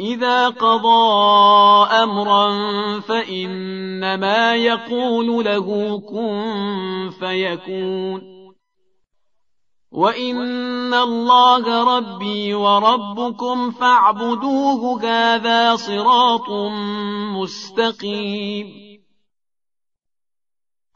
إذا قضى أمرا فإنما يقول له كن فيكون. وإن الله ربي وربكم فاعبدوه هذا صراط مستقيم.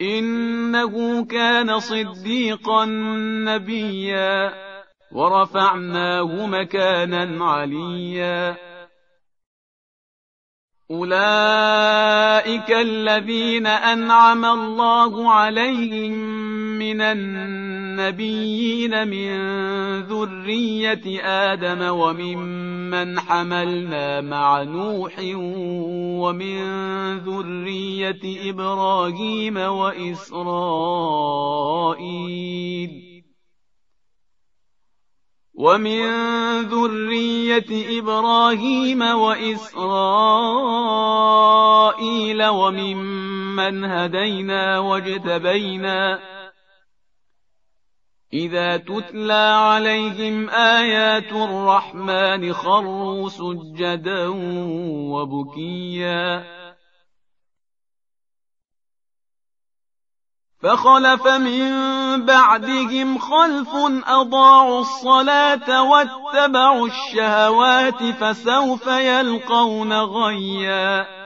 إنه كان صديقا نبيا ورفعناه مكانا عليا. أولئك الذين أنعم الله عليهم من النبيين من ذرية آدم وممن حملنا مع نوح ومن ذرية إبراهيم وإسرائيل ومن ذرية إبراهيم وإسرائيل وممن هدينا واجتبينا إذا تتلى عليهم آيات الرحمن خروا سجدا وبكيا. فخلف من بعدهم خلف أضاعوا الصلاة واتبعوا الشهوات فسوف يلقون غيا.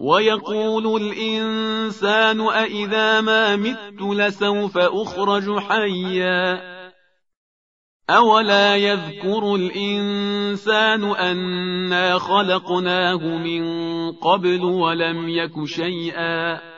ويقول الإنسان أإذا ما مت لسوف أخرج حيا أولا يذكر الإنسان أنا خلقناه من قبل ولم يك شيئا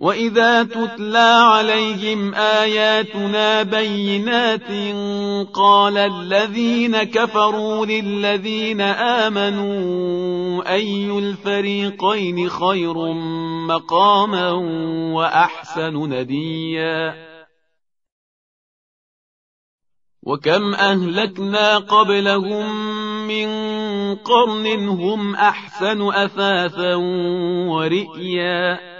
واذا تتلى عليهم اياتنا بينات قال الذين كفروا للذين امنوا اي الفريقين خير مقاما واحسن نديا وكم اهلكنا قبلهم من قرن هم احسن اثاثا ورئيا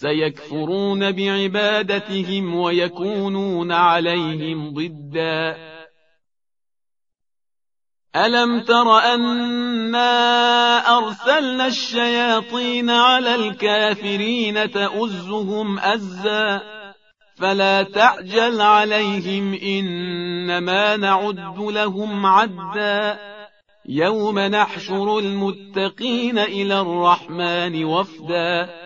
سيكفرون بعبادتهم ويكونون عليهم ضدا. ألم تر أنا أرسلنا الشياطين على الكافرين تؤزهم أزا؟ فلا تعجل عليهم إنما نعد لهم عدا. يوم نحشر المتقين إلى الرحمن وفدا.